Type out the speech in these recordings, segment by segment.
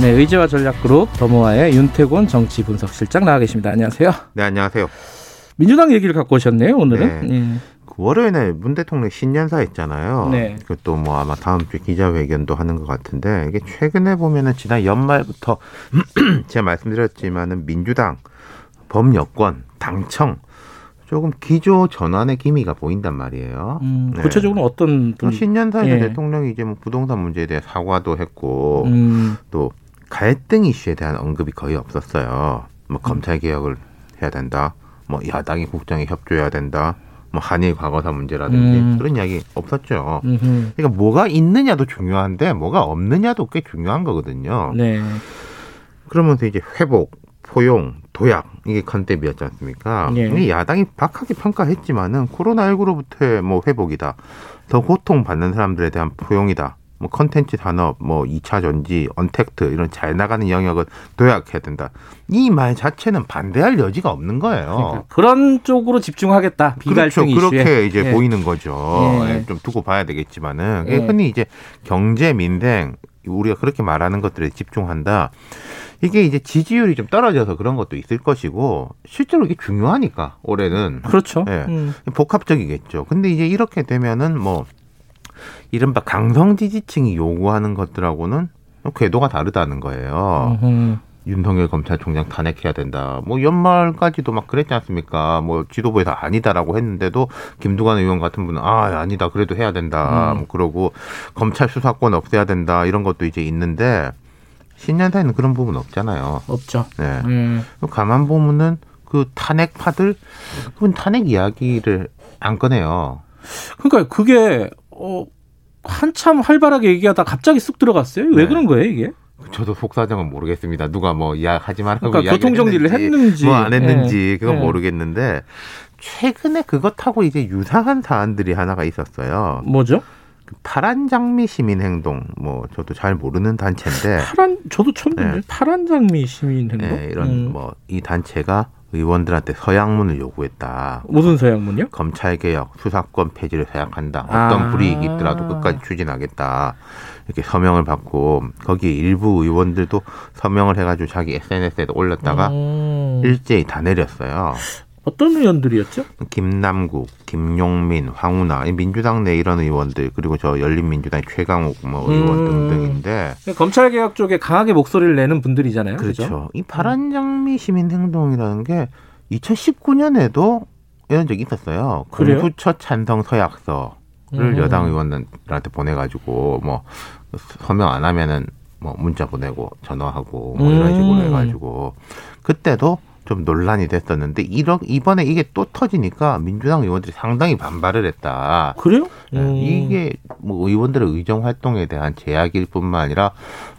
네, 의제와 전략그룹 더모아의 윤태곤 정치 분석실장 나와 계십니다. 안녕하세요. 네, 안녕하세요. 민주당 얘기를 갖고 오셨네요, 오늘은. 네. 예. 그 월요일에 문 대통령 신년사 있잖아요. 네. 그것도 뭐 아마 다음 주 기자회견도 하는 것 같은데 이게 최근에 보면은 지난 연말부터 제가 말씀드렸지만은 민주당 범여권 당청 조금 기조 전환의 기미가 보인단 말이에요. 음, 네. 구체적으로 어떤 분? 신년사에서 예. 대통령이 이제 뭐 부동산 문제에 대해 사과도 했고 음, 또 갈등 이슈에 대한 언급이 거의 없었어요. 뭐 검찰 개혁을 해야 된다. 뭐 야당이 국정에 협조해야 된다. 뭐 한일 과거사 문제라든지 음. 그런 이야기 없었죠. 음흠. 그러니까 뭐가 있느냐도 중요한데 뭐가 없느냐도 꽤 중요한 거거든요. 네. 그러면서 이제 회복, 포용, 도약 이게 컨셉이었지 않습니까? 예. 이 야당이 박하게 평가했지만은 코로나19로부터의 뭐 회복이다. 더 고통받는 사람들에 대한 포용이다. 뭐 컨텐츠 산업, 뭐 2차 전지, 언택트 이런 잘 나가는 영역은 도약해야 된다. 이 말 자체는 반대할 여지가 없는 거예요. 그러니까 그런 쪽으로 집중하겠다. 비갈등 어. 그렇죠. 이슈에. 그렇게 이제 예. 보이는 거죠. 예. 예, 좀 두고 봐야 되겠지만은 예. 흔히 이제 경제 민생 우리가 그렇게 말하는 것들에 집중한다. 이게 이제 지지율이 좀 떨어져서 그런 것도 있을 것이고 실제로 이게 중요하니까 올해는 그렇죠. 예. 음. 복합적이겠죠. 근데 이제 이렇게 되면은 뭐 이른바 강성 지지층이 요구하는 것들하고는 궤도가 다르다는 거예요. 음흠. 윤석열 검찰총장 탄핵해야 된다. 뭐 연말까지도 막 그랬지 않습니까? 뭐 지도부에서 아니다라고 했는데도 김두관 의원 같은 분은 아 아니다 그래도 해야 된다. 음. 뭐 그러고 검찰 수사권 없애야 된다 이런 것도 이제 있는데 신년사에는 그런 부분 없잖아요. 없죠. 네. 음. 가만 보면은 그 탄핵파들 그분 탄핵 이야기를 안 꺼내요. 그러니까 그게 어 한참 활발하게 얘기하다 갑자기 쑥 들어갔어요. 왜 네. 그런 거예요, 이게? 저도 속사정은 모르겠습니다. 누가 뭐 이야기하지 말라고 그러니까 교통 정리를 했는지, 뭐 안 했는지 예. 그건 예. 모르겠는데 최근에 그것하고 이제 유사한 사안들이 하나가 있었어요. 뭐죠? 그 파란 장미 시민 행동 뭐 저도 잘 모르는 단체인데 파란 저도 처음 듣네. 네. 파란 장미 시민 행동. 예, 이런 음. 뭐이 단체가 의원들한테 서양문을 요구했다. 무슨 서양문이요? 검찰 개혁, 수사권 폐지를 생각한다. 아. 어떤 불이익이 있더라도 끝까지 추진하겠다. 이렇게 서명을 받고 거기에 일부 의원들도 서명을 해가지고 자기 SNS에도 올렸다가 음. 일제히 다 내렸어요. 어떤 의원들이었죠? 김남국, 김용민, 황운하, 이 민주당 내 이런 의원들 그리고 저 열린민주당 최강욱 뭐 의원 음. 등등인데 검찰 개혁 쪽에 강하게 목소리를 내는 분들이잖아요. 그렇죠. 그죠? 이 파란 장미 시민 행동이라는 게 2019년에도 이런 적이 있었어요. 그래요? 공수처 찬성 서약서를 음. 여당 의원들한테 보내가지고 뭐 서명 안 하면은 뭐 문자 보내고 전화하고 뭐 이런 식으로 음. 해가지고 그때도 좀 논란이 됐었는데 이러, 이번에 이게 또 터지니까 민주당 의원들이 상당히 반발을 했다. 그래요? 네, 음. 이게 뭐 의원들의 의정 활동에 대한 제약일 뿐만 아니라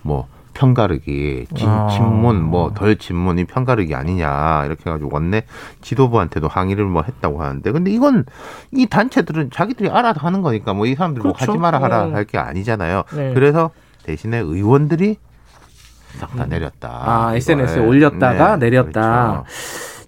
뭐 편가르기, 진, 아. 친문, 뭐 덜 친문 이 편가르기 아니냐 이렇게 해가지고 원내 지도부한테도 항의를 뭐 했다고 하는데 근데 이건 이 단체들은 자기들이 알아서 하는 거니까 뭐 이 사람들 뭐 그렇죠. 하지 마라 하라 어. 할게 아니잖아요. 네. 그래서 대신에 의원들이 싹다 내렸다. 아, SNS에 이걸. 올렸다가 네, 내렸다. 그렇죠.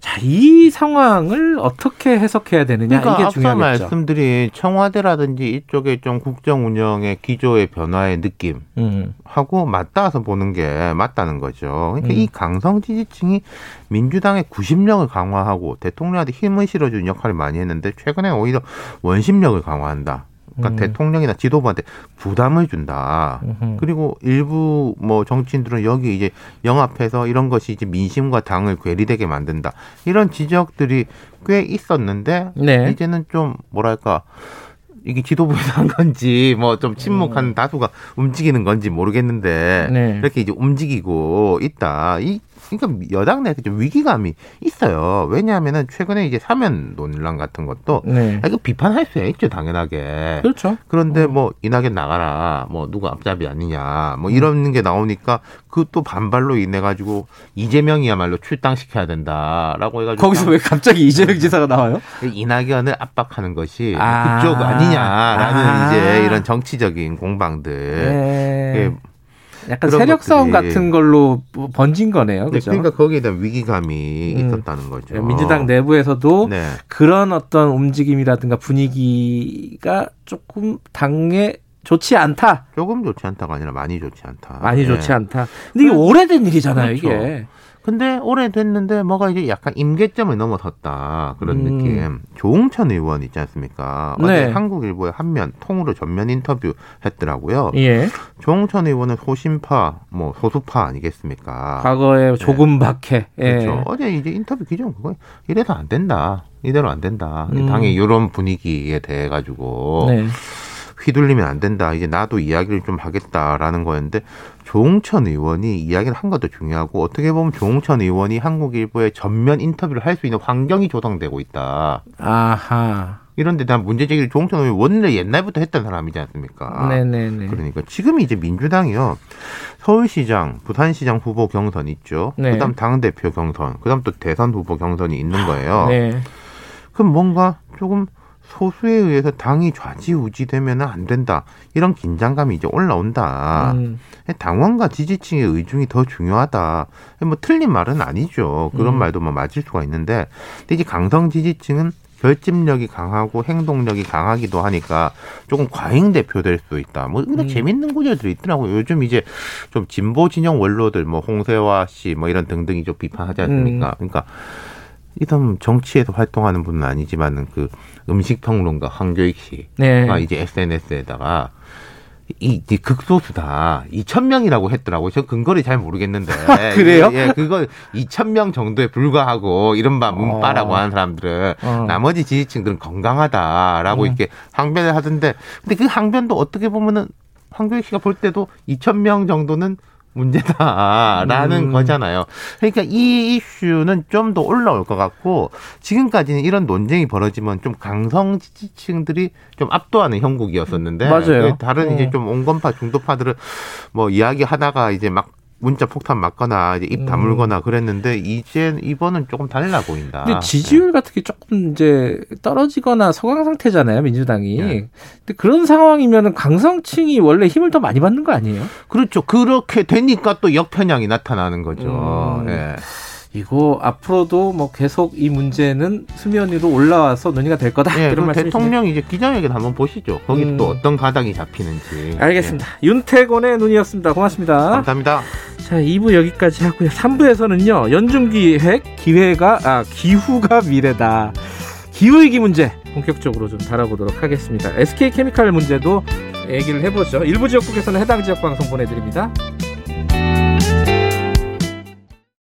자, 이 상황을 어떻게 해석해야 되느냐 그러니까 이게 중요하겠죠. 말씀드린 청와대라든지 이쪽에 좀 국정 운영의 기조의 변화의 느낌 음. 하고 맞닿아서 보는 게 맞다는 거죠. 그러니까 음. 이 강성 지지층이 민주당의 구심력을 강화하고 대통령한테 힘을 실어주는 역할을 많이 했는데 최근에 오히려 원심력을 강화한다. 그러니까 음. 대통령이나 지도부한테 부담을 준다. 음흠. 그리고 일부 뭐 정치인들은 여기 이제 영합해서 이런 것이 이제 민심과 당을 괴리되게 만든다. 이런 지적들이 꽤 있었는데 네. 이제는 좀 뭐랄까 이게 지도부에서 한 건지 뭐 좀 침묵하는 다수가 움직이는 건지 모르겠는데 음. 네. 이렇게 이제 움직이고 있다. 이 그러니까 여당 내에 좀 위기감이 있어요. 왜냐하면은 최근에 이제 사면 논란 같은 것도 네. 아, 이거 비판할 수 있죠 당연하게. 그렇죠. 그런데 뭐 이낙연 나가라 뭐 누구 앞잡이 아니냐 음. 뭐 이런 게 나오니까 그 또 반발로 인해 가지고 이재명이야말로 출당시켜야 된다라고 해가지고 거기서 왜 갑자기 이재명 지사가 나와요? 이낙연을 압박하는 것이 아. 그쪽 아니 냐라는 아. 이제 이런 정치적인 공방들. 네. 예. 약간 세력 싸움. 같은 걸로 번진 거네요. 네, 그죠? 그러니까 거기에 대한 위기감이 음. 있었다는 거죠. 민주당 내부에서도 네. 그런 어떤 움직임이라든가 분위기가 조금 당에 좋지 않다. 조금 좋지 않다가 아니라 많이 좋지 않다. 많이 예. 좋지 않다. 근데 이게 그래- 오래된 일이잖아요, 그렇죠. 이게. 근데 오래됐는데 뭐가 이제 약간 임계점을 넘어섰다 그런 음. 느낌. 조홍천 의원 있지 않습니까? 어제 네. 한국일보에 한 면 통으로 전면 인터뷰 했더라고요. 예. 조홍천 의원은 소심파, 뭐 소수파 아니겠습니까? 과거에 조금 박해. 예. 그렇죠. 어제 이제 인터뷰 기준 그거 이래서 안 된다. 이대로 안 된다. 음. 당의 이런 분위기에 대해 가지고 네. 휘둘리면 안 된다. 이제 나도 이야기를 좀 하겠다라는 거였는데 조홍천 의원이 이야기를 한 것도 중요하고 어떻게 보면 조홍천 의원이 한국일보에 전면 인터뷰를 할 수 있는 환경이 조성되고 있다. 아하. 이런 데 대한 문제 제기를 조홍천 의원이 원래 옛날부터 했던 사람이지 않습니까? 네네네. 그러니까 지금 이제 민주당이요. 서울시장, 부산시장 후보 경선 있죠. 네. 그다음 당 대표 경선, 그다음 또 대선 후보 경선이 있는 거예요. 네. 그럼 뭔가 조금 소수에 의해서 당이 좌지우지되면 안 된다. 이런 긴장감이 이제 올라온다. 음. 당원과 지지층의 의중이 더 중요하다. 뭐 틀린 말은 아니죠. 그런 음. 말도 뭐 맞을 수가 있는데, 근데 이제 강성 지지층은 결집력이 강하고 행동력이 강하기도 하니까 조금 과잉 대표될 수 있다. 뭐 이런 음. 재밌는 구절들이 있더라고요. 요즘 이제 좀 진보 진영 원로들 뭐 홍세화 씨 뭐 이런 등등이 좀 비판하지 않습니까? 그러니까 이런 정치에서 활동하는 분은 아니지만은 그 음식 평론가 황교익 씨가 네. 이제 SNS에다가 이, 이 극소수다. 2천 명이라고 했더라고요. 저 근거를 잘 모르겠는데. 그래요? 예, 예, 그거 2천 명 정도에 불과하고 이른바 문파라고 어. 하는 사람들은 어. 나머지 지지층들은 건강하다라고 음. 이렇게 항변을 하던데 근데 그 항변도 어떻게 보면은 황교익 씨가 볼 때도 2천 명 정도는 문제다라는 음. 거잖아요. 그러니까 이 이슈는 좀 더 올라올 것 같고 지금까지는 이런 논쟁이 벌어지면 좀 강성 지지층들이 좀 압도하는 형국이었었는데 맞아요. 다른 어. 이제 좀 온건파 중도파들은 뭐 이야기 하다가 이제 막 문자 폭탄 맞거나 이제 입 다물거나 그랬는데 이제 이번은 조금 달라 보인다. 음. 근데 지지율 같은 게 조금 이제 떨어지거나 서강 상태잖아요, 민주당이. 네. 근데 그런 상황이면은 강성층이 원래 힘을 더 많이 받는 거 아니에요? 그렇죠. 그렇게 되니까 또 역편향이 나타나는 거죠. 음. 예. 이거 앞으로도 뭐 계속 이 문제는 수면 위로 올라와서 논의가 될 거다. 예, 이런. 대통령 이제 기자회견 한번 보시죠. 거기 음. 또 어떤 가닥이 잡히는지. 알겠습니다. 윤태곤의 눈이었습니다. 예. 고맙습니다. 감사합니다. 자, 2부 여기까지 하고요. 3부에서는요. 연중 기획 기회가 아 기후가 미래다. 기후 위기 문제 본격적으로 좀 다뤄보도록 하겠습니다. SK 케미칼 문제도 얘기를 해보죠. 일부 지역국에서는 해당 지역 방송 보내드립니다.